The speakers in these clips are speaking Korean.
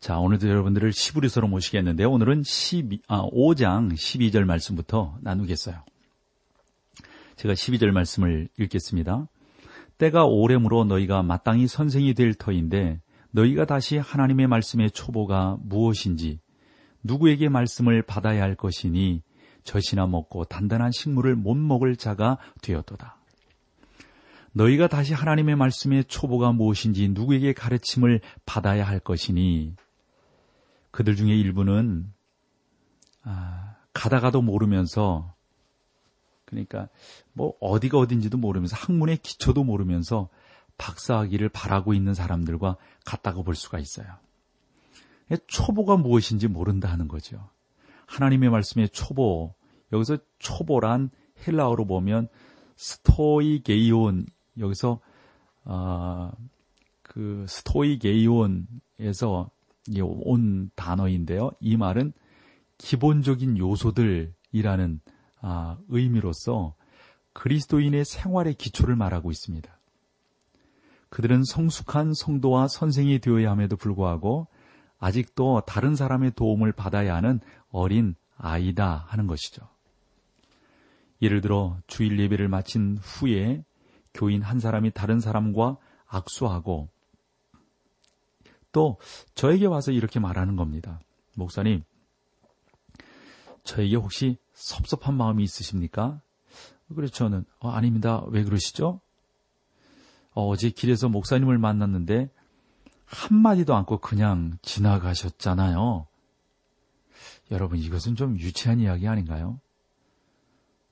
자, 오늘도 여러분들을 시부리서로 모시겠는데요. 오늘은 12, 아, 5장 12절 말씀부터 나누겠어요. 제가 12절 말씀을 읽겠습니다. 때가 오래므로 너희가 마땅히 선생이 될 터인데 너희가 다시 하나님의 말씀의 초보가 무엇인지 누구에게 말씀을 받아야 할 것이니 젖이나 먹고 단단한 식물을 못 먹을 자가 되었도다. 너희가 다시 하나님의 말씀의 초보가 무엇인지 누구에게 가르침을 받아야 할 것이니 그들 중에 일부는 아, 가다가도 모르면서 그러니까 뭐 어디가 어딘지도 모르면서 학문의 기초도 모르면서 박사학위를 바라고 있는 사람들과 같다고 볼 수가 있어요. 초보가 무엇인지 모른다 하는 거죠. 하나님의 말씀의 초보 여기서 초보란 헬라어로 보면 스토이게이온 여기서 어, 그 스토이게이온에서 온 단어인데요. 이 말은 기본적인 요소들이라는 아, 의미로서 그리스도인의 생활의 기초를 말하고 있습니다. 그들은 성숙한 성도와 선생이 되어야 함에도 불구하고 아직도 다른 사람의 도움을 받아야 하는 어린 아이다 하는 것이죠. 예를 들어 주일 예배를 마친 후에 교인 한 사람이 다른 사람과 악수하고 또 저에게 와서 이렇게 말하는 겁니다. 목사님, 저에게 혹시 섭섭한 마음이 있으십니까? 그래서 저는 어, 아닙니다. 왜 그러시죠? 어, 제 길에서 목사님을 만났는데 한마디도 않고 그냥 지나가셨잖아요. 여러분 이것은 좀 유치한 이야기 아닌가요?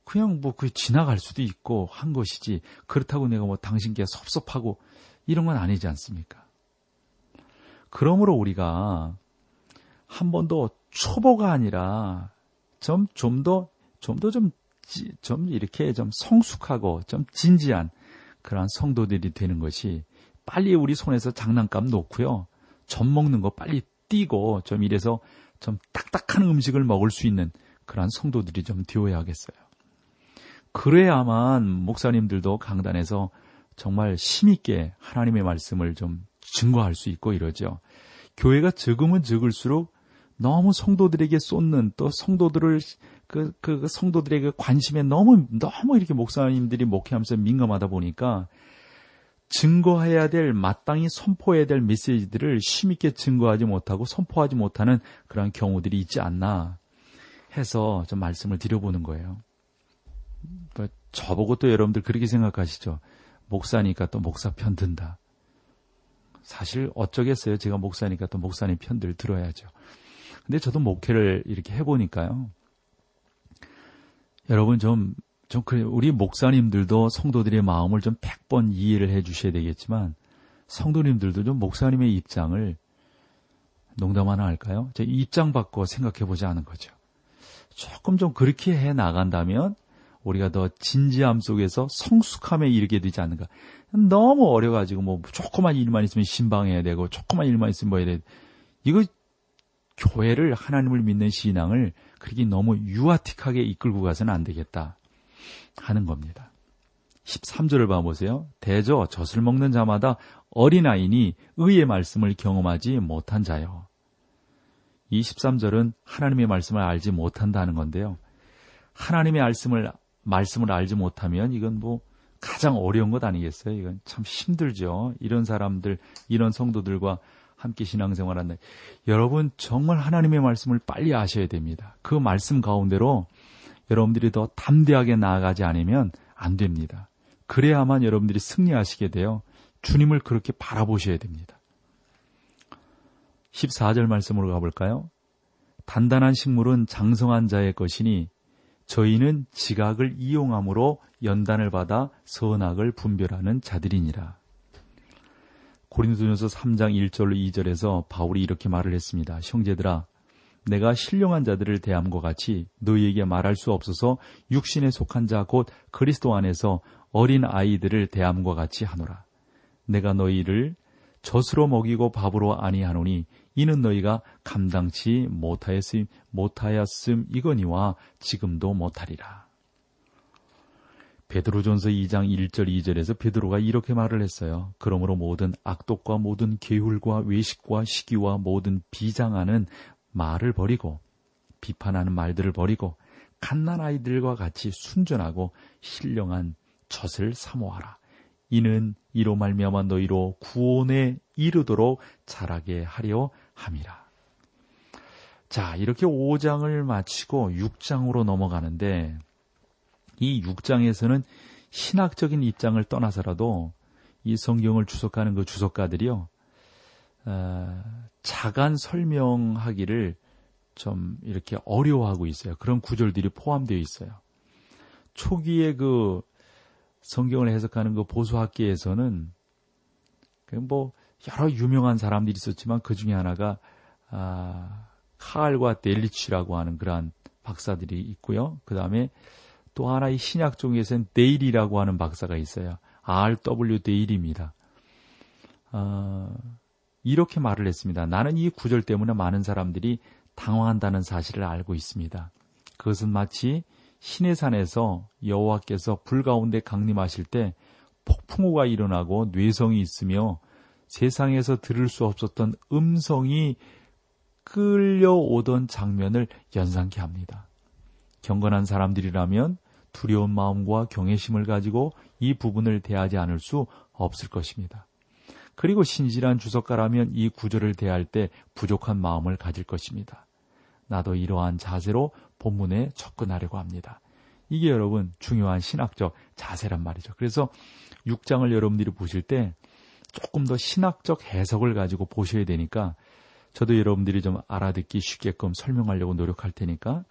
그냥 뭐 그 지나갈 수도 있고 한 것이지 그렇다고 내가 뭐 당신께 섭섭하고 이런 건 아니지 않습니까? 그러므로 우리가 한 번도 초보가 아니라 좀, 좀 더, 좀더 좀, 좀 이렇게 좀 성숙하고 좀 진지한 그러한 성도들이 되는 것이 빨리 우리 손에서 장난감 놓고요. 젖 먹는 거 빨리 띄고 좀 이래서 좀 딱딱한 음식을 먹을 수 있는 그러한 성도들이 좀 되어야 하겠어요. 그래야만 목사님들도 강단에서 정말 힘있게 하나님의 말씀을 좀 증거할 수 있고 이러죠. 교회가 적으면 적을수록 너무 성도들에게 쏟는 또 성도들을 그, 그, 그 성도들의 그 관심에 너무 너무 이렇게 목사님들이 목회하면서 민감하다 보니까 증거해야 될 마땅히 선포해야 될 메시지들을 심있게 증거하지 못하고 선포하지 못하는 그런 경우들이 있지 않나 해서 좀 말씀을 드려보는 거예요. 뭐 저보고 또 여러분들 그렇게 생각하시죠. 목사니까 또 목사 편 든다. 사실 어쩌겠어요. 제가 목사니까 또 목사님 편들 들어야죠. 근데 저도 목회를 이렇게 해보니까요. 여러분 좀, 좀, 그래, 우리 목사님들도 성도들의 마음을 좀 100번 이해를 해 주셔야 되겠지만, 성도님들도 좀 목사님의 입장을 농담 하나 할까요? 제 입장 바꿔 생각해 보지 않은 거죠. 조금 좀 그렇게 해 나간다면, 우리가 더 진지함 속에서 성숙함에 이르게 되지 않는가. 너무 어려가지고 뭐 조그만 일만 있으면 신방해야 되고 조그만 일만 있으면 뭐 해야 돼. 이거 교회를 하나님을 믿는 신앙을 그렇게 너무 유아틱하게 이끌고 가서는 안 되겠다 하는 겁니다. 13절을 봐보세요. 대저 젖을 먹는 자마다 어린아이니 의의 말씀을 경험하지 못한 자요. 이 13절은 하나님의 말씀을 알지 못한다는 건데요. 하나님의 말씀을 말씀을 알지 못하면 이건 뭐 가장 어려운 것 아니겠어요? 이건 참 힘들죠. 이런 사람들, 이런 성도들과 함께 신앙생활 한다. 여러분 정말 하나님의 말씀을 빨리 아셔야 됩니다. 그 말씀 가운데로 여러분들이 더 담대하게 나아가지 않으면 안 됩니다. 그래야만 여러분들이 승리하시게 돼요. 주님을 그렇게 바라보셔야 됩니다. 14절 말씀으로 가볼까요? 단단한 식물은 장성한 자의 것이니 저희는 지각을 이용함으로 연단을 받아 선악을 분별하는 자들이니라. 고린도전서 3장 1절로 2절에서 바울이 이렇게 말을 했습니다. 형제들아 내가 신령한 자들을 대함과 같이 너희에게 말할 수 없어서 육신에 속한 자 곧 그리스도 안에서 어린 아이들을 대함과 같이 하노라. 내가 너희를 젖으로 먹이고 밥으로 아니하노니 이는 너희가 감당치 못하였음, 못하였음 이거니와 지금도 못하리라. 베드로전서 2장 1절 2절에서 베드로가 이렇게 말을 했어요. 그러므로 모든 악독과 모든 계율과 외식과 시기와 모든 비장하는 말을 버리고 비판하는 말들을 버리고 갓난 아이들과 같이 순전하고 신령한 젖을 사모하라. 이는 이로 말미암아 너희로 구원에 이르도록 자라게 하려 함이라. 자, 이렇게 5장을 마치고 6장으로 넘어가는데 이 6장에서는 신학적인 입장을 떠나서라도 이 성경을 주석하는 그 주석가들이요, 어, 자간 설명하기를 좀 이렇게 어려워하고 있어요. 그런 구절들이 포함되어 있어요. 초기에 그 성경을 해석하는 그 보수학계에서는 뭐 여러 유명한 사람들이 있었지만 그 중에 하나가 아, 카알과 델리치라고 하는 그러한 박사들이 있고요. 그 다음에 또 하나의 신약 종에서는 데일이라고 하는 박사가 있어요. R.W. 데일입니다. 어, 이렇게 말을 했습니다. 나는 이 구절 때문에 많은 사람들이 당황한다는 사실을 알고 있습니다. 그것은 마치 신의 산에서 여호와께서 불 가운데 강림하실 때 폭풍우가 일어나고 뇌성이 있으며 세상에서 들을 수 없었던 음성이 끌려오던 장면을 연상케 합니다. 경건한 사람들이라면 두려운 마음과 경외심을 가지고 이 부분을 대하지 않을 수 없을 것입니다. 그리고 신실한 주석가라면 이 구절을 대할 때 부족한 마음을 가질 것입니다. 나도 이러한 자세로 본문에 접근하려고 합니다. 이게 여러분 중요한 신학적 자세란 말이죠. 그래서 6장을 여러분들이 보실 때 조금 더 신학적 해석을 가지고 보셔야 되니까 저도 여러분들이 좀 알아듣기 쉽게끔 설명하려고 노력할 테니까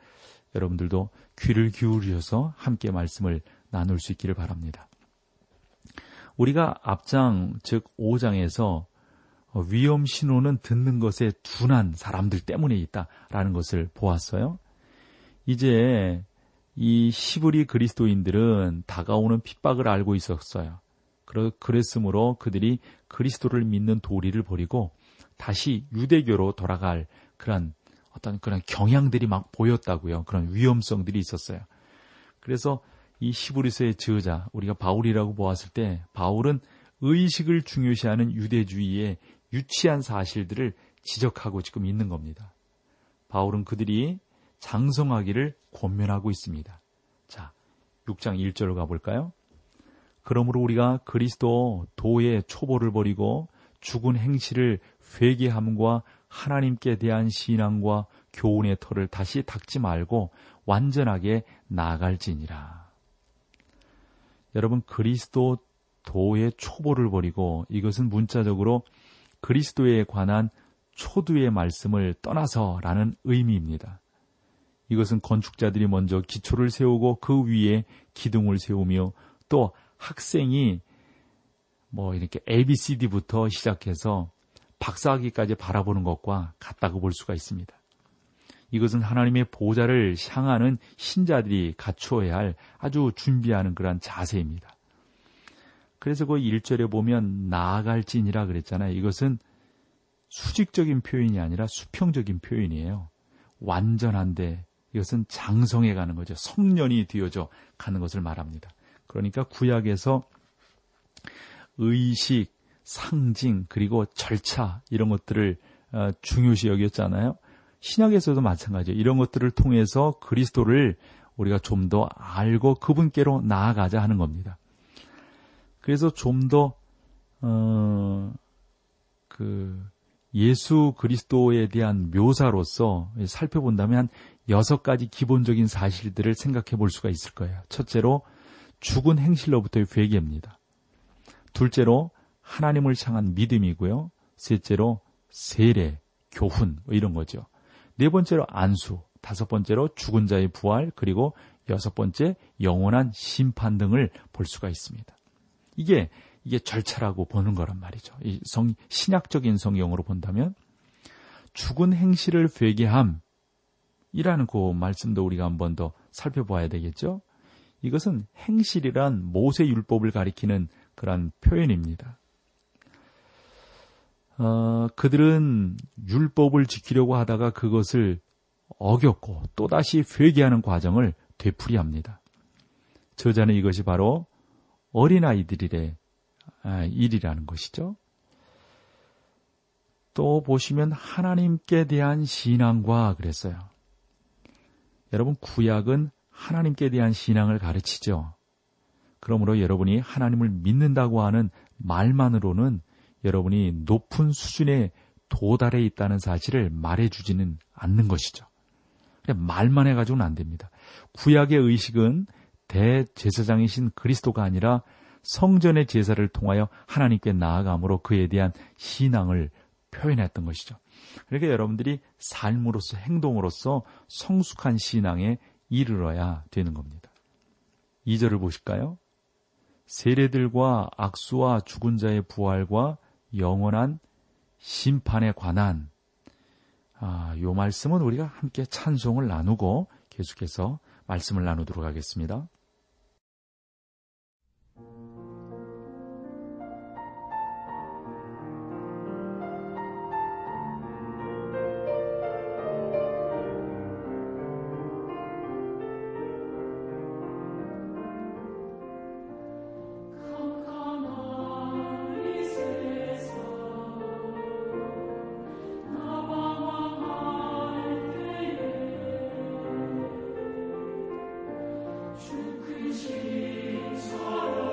여러분들도 귀를 기울이셔서 함께 말씀을 나눌 수 있기를 바랍니다. 우리가 앞장, 즉 5장에서 위험 신호는 듣는 것에 둔한 사람들 때문에 있다라는 것을 보았어요. 이제 이 시브리 그리스도인들은 다가오는 핍박을 알고 있었어요. 그랬으므로 그들이 그리스도를 믿는 도리를 버리고 다시 유대교로 돌아갈 그런 어떤 그런 경향들이 막 보였다고요. 그런 위험성들이 있었어요. 그래서 이 시브리스의 저자 우리가 바울이라고 보았을 때 바울은 의식을 중요시하는 유대주의의 유치한 사실들을 지적하고 지금 있는 겁니다. 바울은 그들이 장성하기를 권면하고 있습니다. 자, 6장 1절로 가볼까요? 그러므로 우리가 그리스도 도의 초보를 버리고 죽은 행실을 회개함과 하나님께 대한 신앙과 교훈의 털을 다시 닦지 말고 완전하게 나갈지니라. 여러분 그리스도 도의 초보를 버리고 이것은 문자적으로 그리스도에 관한 초두의 말씀을 떠나서라는 의미입니다. 이것은 건축자들이 먼저 기초를 세우고 그 위에 기둥을 세우며 또 학생이 뭐 이렇게 ABCD부터 시작해서 박사학위까지 바라보는 것과 같다고 볼 수가 있습니다. 이것은 하나님의 보좌를 향하는 신자들이 갖추어야 할 아주 준비하는 그러한 자세입니다. 그래서 그 1절에 보면 나아갈진이라 그랬잖아요. 이것은 수직적인 표현이 아니라 수평적인 표현이에요. 완전한데 이것은 장성해 가는 거죠. 성년이 되어져 가는 것을 말합니다. 그러니까 구약에서 의식, 상징, 그리고 절차 이런 것들을 어, 중요시 여겼잖아요. 신약에서도 마찬가지예요. 이런 것들을 통해서 그리스도를 우리가 좀 더 알고 그분께로 나아가자 하는 겁니다. 그래서 좀 더, 어, 그, 예수 그리스도에 대한 묘사로서 살펴본다면 한 여섯 가지 기본적인 사실들을 생각해 볼 수가 있을 거예요. 첫째로 죽은 행실로부터의 회개입니다. 둘째로 하나님을 향한 믿음이고요. 셋째로 세례, 교훈 뭐 이런 거죠. 네 번째로 안수, 다섯 번째로 죽은 자의 부활, 그리고 여섯 번째 영원한 심판 등을 볼 수가 있습니다. 이게 이게 절차라고 보는 거란 말이죠. 이 성, 신약적인 성경으로 본다면 죽은 행실을 회개함 이라는 그 말씀도 우리가 한 번 더 살펴봐야 되겠죠. 이것은 행실이란 모세 율법을 가리키는 그런 표현입니다. 어, 그들은 율법을 지키려고 하다가 그것을 어겼고 또다시 회개하는 과정을 되풀이합니다. 저자는 이것이 바로 어린아이들의 아, 일이라는 것이죠. 또 보시면 하나님께 대한 신앙과 그랬어요. 여러분 구약은 하나님께 대한 신앙을 가르치죠. 그러므로 여러분이 하나님을 믿는다고 하는 말만으로는 여러분이 높은 수준에 도달해 있다는 사실을 말해주지는 않는 것이죠. 말만 해가지고는 안 됩니다. 구약의 의식은 대제사장이신 그리스도가 아니라 성전의 제사를 통하여 하나님께 나아감으로 그에 대한 신앙을 표현했던 것이죠. 그러니까 여러분들이 삶으로서 행동으로서 성숙한 신앙에 이르러야 되는 겁니다. 2절을 보실까요? 세례들과 악수와 죽은 자의 부활과 영원한 심판에 관한 아, 요 말씀은 우리가 함께 찬송을 나누고 계속해서 말씀을 나누도록 하겠습니다. 주그 신사랑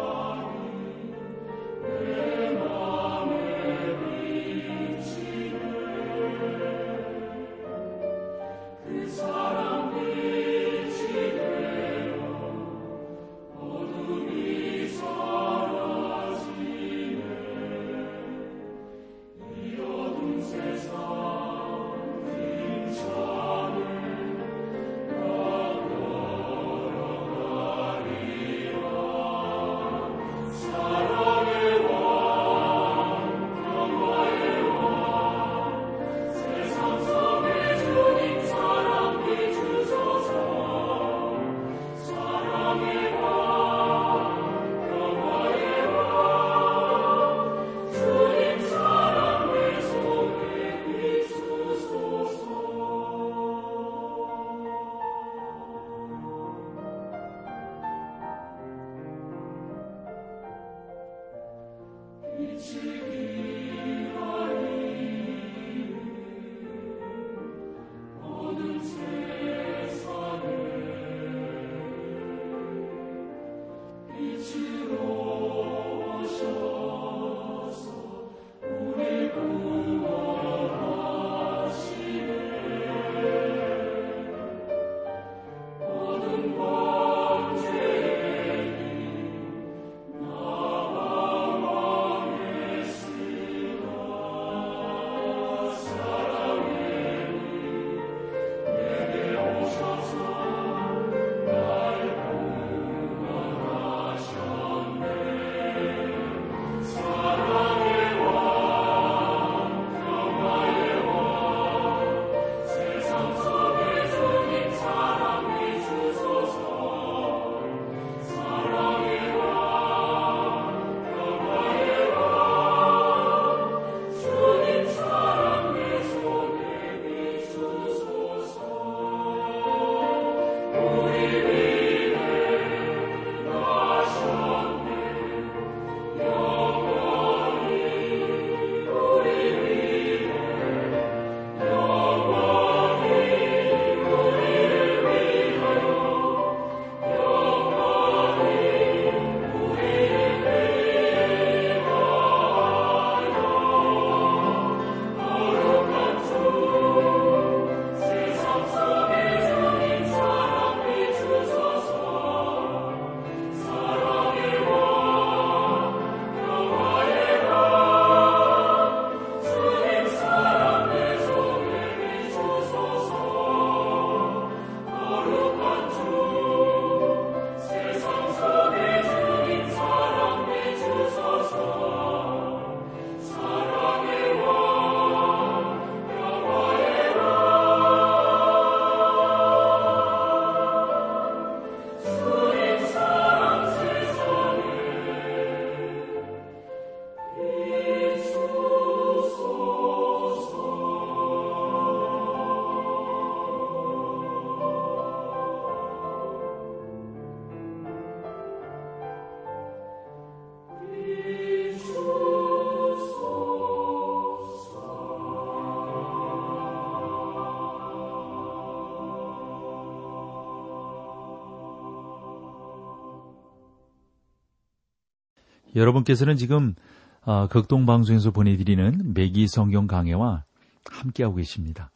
여러분께서는 지금 어, 극동 방송에서 보내드리는 매기 성경 강해와 함께하고 계십니다.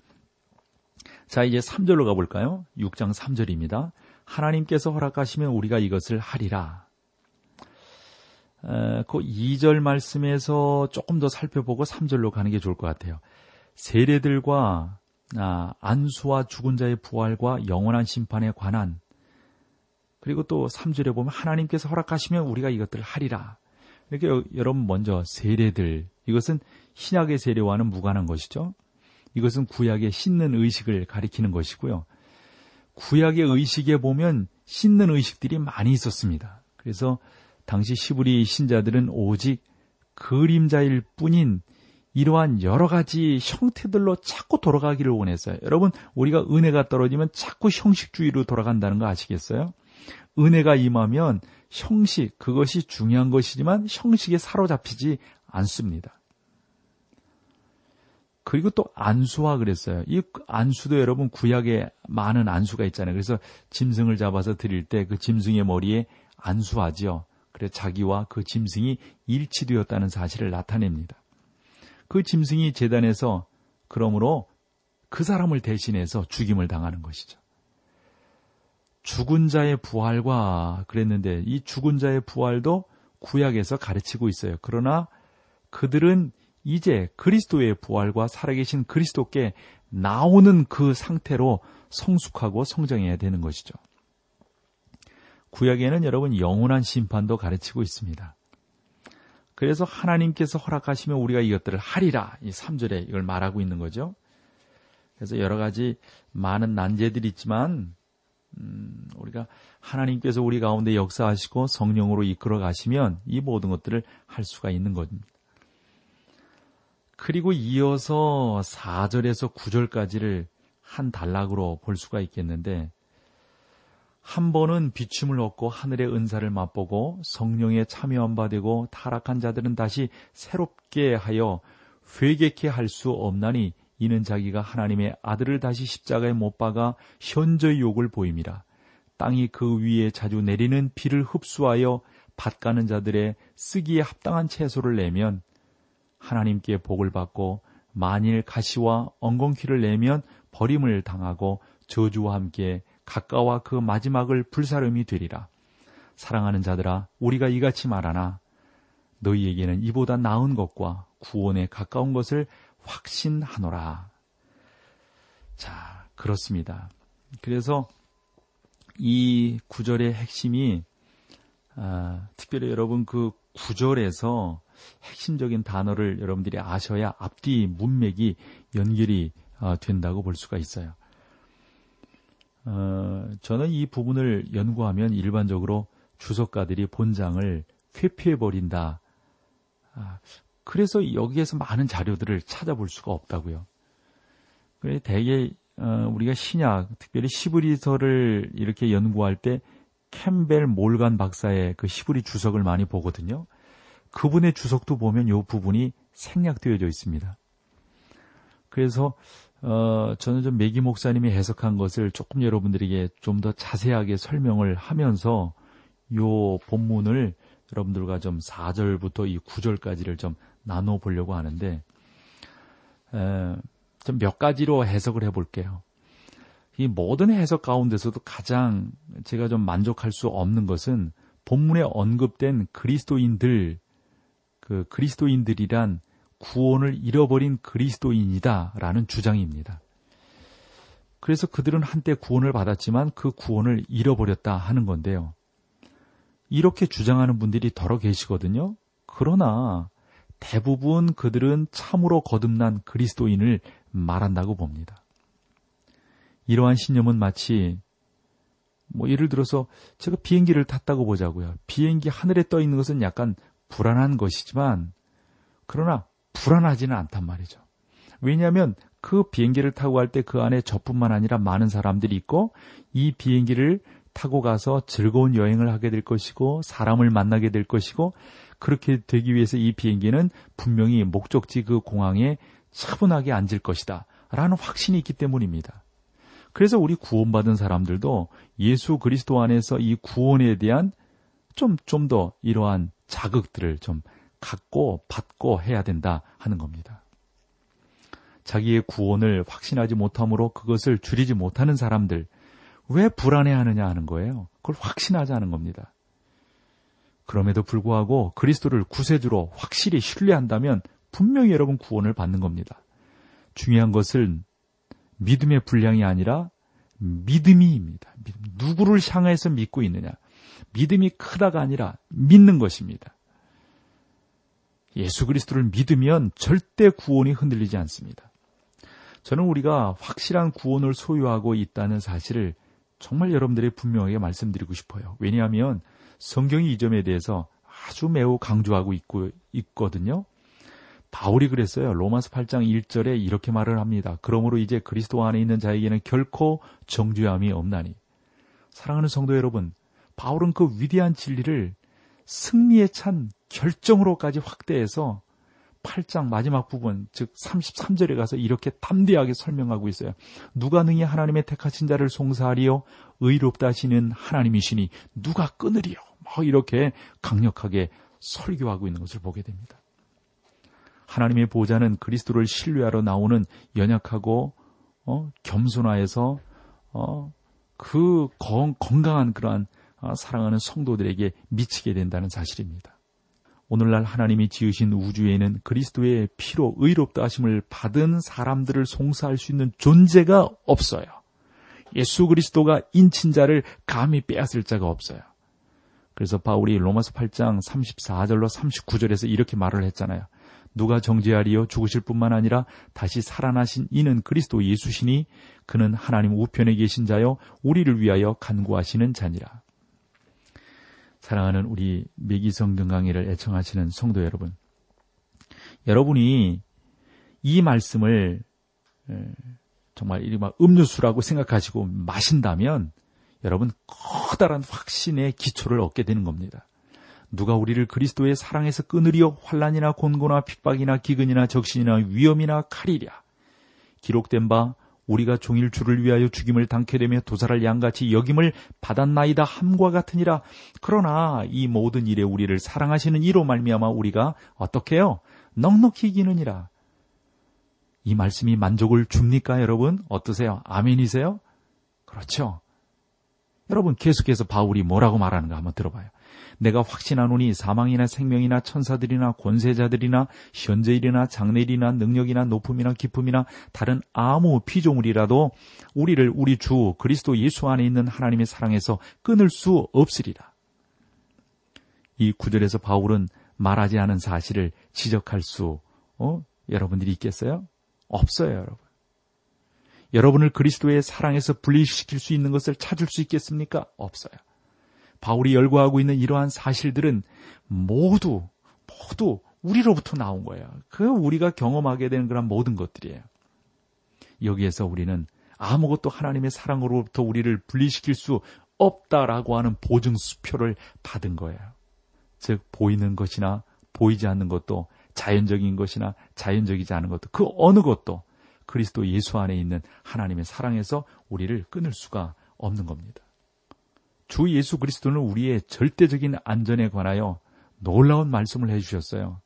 자, 이제 3절로 가볼까요? 6장 3절입니다. 하나님께서 허락하시면 우리가 이것을 하리라. 에, 그 2절 말씀에서 조금 더 살펴보고 3절로 가는 게 좋을 것 같아요. 세례들과 아, 안수와 죽은 자의 부활과 영원한 심판에 관한 그리고 또 3절에 보면 하나님께서 허락하시면 우리가 이것들을 하리라. 이렇게 여러분 먼저 세례들 이것은 신약의 세례와는 무관한 것이죠. 이것은 구약의 씻는 의식을 가리키는 것이고요. 구약의 의식에 보면 씻는 의식들이 많이 있었습니다. 그래서 당시 시부리 신자들은 오직 그림자일 뿐인 이러한 여러 가지 형태들로 자꾸 돌아가기를 원했어요. 여러분, 우리가 은혜가 떨어지면 자꾸 형식주의로 돌아간다는 거 아시겠어요? 은혜가 임하면 형식, 그것이 중요한 것이지만 형식에 사로잡히지 않습니다. 그리고 또 안수화 그랬어요. 이 안수도 여러분 구약에 많은 안수가 있잖아요. 그래서 짐승을 잡아서 드릴 때 그 짐승의 머리에 안수하지요. 그래 자기와 그 짐승이 일치되었다는 사실을 나타냅니다. 그 짐승이 재단에서 그러므로 그 사람을 대신해서 죽임을 당하는 것이죠. 죽은 자의 부활과 그랬는데 이 죽은 자의 부활도 구약에서 가르치고 있어요. 그러나 그들은 이제 그리스도의 부활과 살아계신 그리스도께 나오는 그 상태로 성숙하고 성장해야 되는 것이죠. 구약에는 여러분 영원한 심판도 가르치고 있습니다. 그래서 하나님께서 허락하시면 우리가 이것들을 하리라. 이 3절에 이걸 말하고 있는 거죠. 그래서 여러 가지 많은 난제들이 있지만 음, 우리가 하나님께서 우리 가운데 역사하시고 성령으로 이끌어 가시면 이 모든 것들을 할 수가 있는 겁니다. 그리고 이어서 4절에서 9절까지를 한 단락으로 볼 수가 있겠는데 한 번은 비춤을 얻고 하늘의 은사를 맛보고 성령에 참여한 바 되고 타락한 자들은 다시 새롭게 하여 회개케 할 수 없나니 이는 자기가 하나님의 아들을 다시 십자가에 못 박아 현저히 욕을 보임이라. 땅이 그 위에 자주 내리는 비를 흡수하여 밭가는 자들의 쓰기에 합당한 채소를 내면 하나님께 복을 받고 만일 가시와 엉겅퀴를 내면 버림을 당하고 저주와 함께 가까워 그 마지막을 불사름이 되리라. 사랑하는 자들아 우리가 이같이 말하나 너희에게는 이보다 나은 것과 구원에 가까운 것을 확신하노라. 자, 그렇습니다. 그래서 이 구절의 핵심이 아, 특별히 여러분 그 구절에서 핵심적인 단어를 여러분들이 아셔야 앞뒤 문맥이 연결이 어, 된다고 볼 수가 있어요. 어, 저는 이 부분을 연구하면 일반적으로 주석가들이 본장을 회피해 버린다. 아, 그래서 여기에서 많은 자료들을 찾아볼 수가 없다고요. 그래 대개 어, 우리가 신약, 특별히 시브리서를 이렇게 연구할 때 캠벨 몰간 박사의 그 시브리 주석을 많이 보거든요. 그분의 주석도 보면 이 부분이 생략되어져 있습니다. 그래서 어, 저는 좀 메기 목사님이 해석한 것을 조금 여러분들에게 좀 더 자세하게 설명을 하면서 요 본문을 여러분들과 좀 4절부터 이 9절까지를 좀 나눠 보려고 하는데 좀 몇 가지로 해석을 해볼게요. 이 모든 해석 가운데서도 가장 제가 좀 만족할 수 없는 것은 본문에 언급된 그리스도인들, 그 그리스도인들이란 구원을 잃어버린 그리스도인이다라는 주장입니다. 그래서 그들은 한때 구원을 받았지만 그 구원을 잃어버렸다 하는 건데요. 이렇게 주장하는 분들이 더러 계시거든요. 그러나 대부분 그들은 참으로 거듭난 그리스도인을 말한다고 봅니다. 이러한 신념은 마치 뭐 예를 들어서 제가 비행기를 탔다고 보자고요. 비행기 하늘에 떠 있는 것은 약간 불안한 것이지만 그러나 불안하지는 않단 말이죠. 왜냐하면 그 비행기를 타고 갈 때 그 안에 저뿐만 아니라 많은 사람들이 있고 이 비행기를 타고 가서 즐거운 여행을 하게 될 것이고 사람을 만나게 될 것이고 그렇게 되기 위해서 이 비행기는 분명히 목적지 그 공항에 차분하게 앉을 것이다. 라는 확신이 있기 때문입니다. 그래서 우리 구원받은 사람들도 예수 그리스도 안에서 이 구원에 대한 좀, 좀 더 이러한 자극들을 좀 갖고 받고 해야 된다 하는 겁니다. 자기의 구원을 확신하지 못함으로 그것을 줄이지 못하는 사람들, 왜 불안해하느냐 하는 거예요. 그걸 확신하자는 겁니다. 그럼에도 불구하고 그리스도를 구세주로 확실히 신뢰한다면 분명히 여러분 구원을 받는 겁니다. 중요한 것은 믿음의 분량이 아니라 믿음이입니다. 누구를 향해서 믿고 있느냐. 믿음이 크다가 아니라 믿는 것입니다. 예수 그리스도를 믿으면 절대 구원이 흔들리지 않습니다. 저는 우리가 확실한 구원을 소유하고 있다는 사실을 정말 여러분들이 분명하게 말씀드리고 싶어요. 왜냐하면 성경이 이 점에 대해서 아주 매우 강조하고 있고 있거든요. 바울이 그랬어요. 로마서 8장 1절에 이렇게 말을 합니다. 그러므로 이제 그리스도 안에 있는 자에게는 결코 정죄함이 없나니. 사랑하는 성도 여러분, 바울은 그 위대한 진리를 승리에 찬 결정으로까지 확대해서 8장 마지막 부분, 즉 33절에 가서 이렇게 담대하게 설명하고 있어요. 누가 능히 하나님의 택하신 자를 송사하리요? 의롭다 하시는 하나님이시니 누가 끊으리요? 뭐 이렇게 강력하게 설교하고 있는 것을 보게 됩니다. 하나님의 보좌는 그리스도를 신뢰하러 나오는 연약하고 어, 겸손하여서 어, 그 건, 강한 그러한 어, 사랑하는 성도들에게 미치게 된다는 사실입니다. 오늘날 하나님이 지으신 우주에는 그리스도의 피로 의롭다 하심을 받은 사람들을 송사할 수 있는 존재가 없어요. 예수 그리스도가 인친자를 감히 빼앗을 자가 없어요. 그래서 바울이 로마서 8장 34절로 39절에서 이렇게 말을 했잖아요. 누가 정죄하리요 죽으실 뿐만 아니라 다시 살아나신 이는 그리스도 예수시니 그는 하나님 우편에 계신 자요 우리를 위하여 간구하시는 자니라. 사랑하는 우리 매기성경 강의를 애청하시는 성도 여러분. 여러분이 이 말씀을 정말 음료수라고 생각하시고 마신다면 여러분 커다란 확신의 기초를 얻게 되는 겁니다. 누가 우리를 그리스도의 사랑에서 끊으리요 환란이나 곤고나 핍박이나 기근이나 적신이나 위험이나 칼이랴 기록된 바 우리가 종일 주를 위하여 죽임을 당케 되며 도살할 양같이 여김을 받았나이다 함과 같으니라. 그러나 이 모든 일에 우리를 사랑하시는 이로 말미암아 우리가 어떻게 해요? 넉넉히 이기느니라. 이 말씀이 만족을 줍니까, 여러분? 어떠세요? 아멘이세요? 그렇죠. 여러분 계속해서 바울이 뭐라고 말하는가 한번 들어봐요. 내가 확신하노니 사망이나 생명이나 천사들이나 권세자들이나 현재일이나 장래일이나 능력이나 높음이나 기쁨이나 다른 아무 피조물이라도 우리를 우리 주 그리스도 예수 안에 있는 하나님의 사랑에서 끊을 수 없으리라. 이 구절에서 바울은 말하지 않은 사실을 지적할 수 어? 여러분들이 있겠어요? 없어요, 여러분. 여러분을 그리스도의 사랑에서 분리시킬 수 있는 것을 찾을 수 있겠습니까? 없어요. 바울이 열거하고 있는 이러한 사실들은 모두 모두 우리로부터 나온 거예요. 그 우리가 경험하게 되는 그런 모든 것들이에요. 여기에서 우리는 아무것도 하나님의 사랑으로부터 우리를 분리시킬 수 없다라고 하는 보증 수표를 받은 거예요. 즉 보이는 것이나 보이지 않는 것도 자연적인 것이나 자연적이지 않은 것도 그 어느 것도 그리스도 예수 안에 있는 하나님의 사랑에서 우리를 끊을 수가 없는 겁니다. 주 예수 그리스도는 우리의 절대적인 안전에 관하여 놀라운 말씀을 해주셨어요.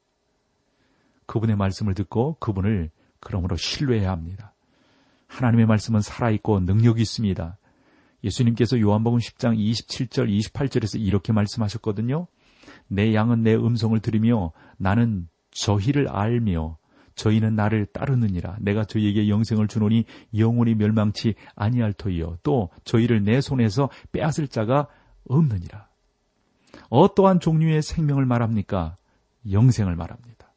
그분의 말씀을 듣고 그분을 그러므로 신뢰해야 합니다. 하나님의 말씀은 살아있고 능력이 있습니다. 예수님께서 요한복음 10장 27절, 28절에서 이렇게 말씀하셨거든요. 내 양은 내 음성을 들으며 나는 저희를 알며 저희는 나를 따르느니라. 내가 저희에게 영생을 주노니 영원히 멸망치 아니할 터이요. 또 저희를 내 손에서 빼앗을 자가 없느니라. 어떠한 종류의 생명을 말합니까? 영생을 말합니다.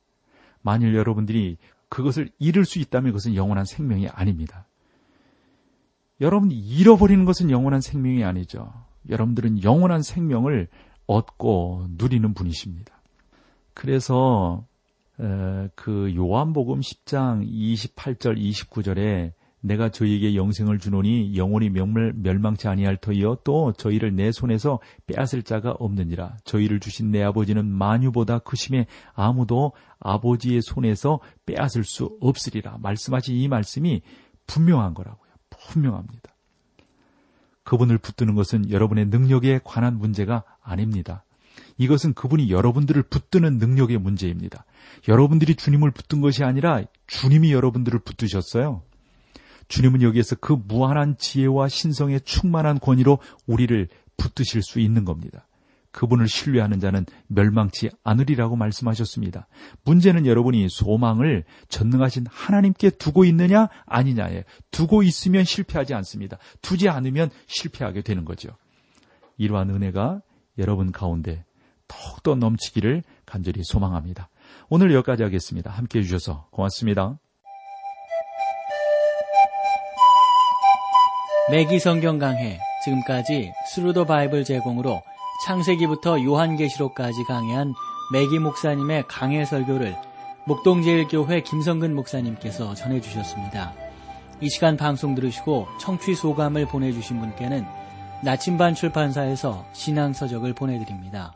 만일 여러분들이 그것을 잃을 수 있다면 그것은 영원한 생명이 아닙니다. 여러분이 잃어버리는 것은 영원한 생명이 아니죠. 여러분들은 영원한 생명을 얻고 누리는 분이십니다. 그래서 그 요한복음 10장 28절 29절에 내가 저희에게 영생을 주노니 영원히 명물 멸망치 아니할 터이요 또 저희를 내 손에서 빼앗을 자가 없느니라. 저희를 주신 내 아버지는 만유보다 크심에 아무도 아버지의 손에서 빼앗을 수 없으리라. 말씀하신 이 말씀이 분명한 거라고요. 분명합니다. 그분을 붙드는 것은 여러분의 능력에 관한 문제가 아닙니다 이것은 그분이 여러분들을 붙드는 능력의 문제입니다. 여러분들이 주님을 붙든 것이 아니라 주님이 여러분들을 붙드셨어요. 주님은 여기에서 그 무한한 지혜와 신성의 충만한 권위로 우리를 붙드실 수 있는 겁니다. 그분을 신뢰하는 자는 멸망치 않으리라고 말씀하셨습니다. 문제는 여러분이 소망을 전능하신 하나님께 두고 있느냐 아니냐에 두고 있으면 실패하지 않습니다. 두지 않으면 실패하게 되는 거죠. 이러한 은혜가 여러분 가운데 더욱더 넘치기를 간절히 소망합니다. 오늘 여기까지 하겠습니다. 함께 해주셔서 고맙습니다. 맥기 성경 강해 지금까지 Thru the Bible 제공으로 창세기부터 요한계시록까지 강해한 매기 목사님의 강해 설교를 목동제일교회 김성근 목사님께서 전해주셨습니다. 이 시간 방송 들으시고 청취 소감을 보내주신 분께는 나침반 출판사에서 신앙서적을 보내드립니다.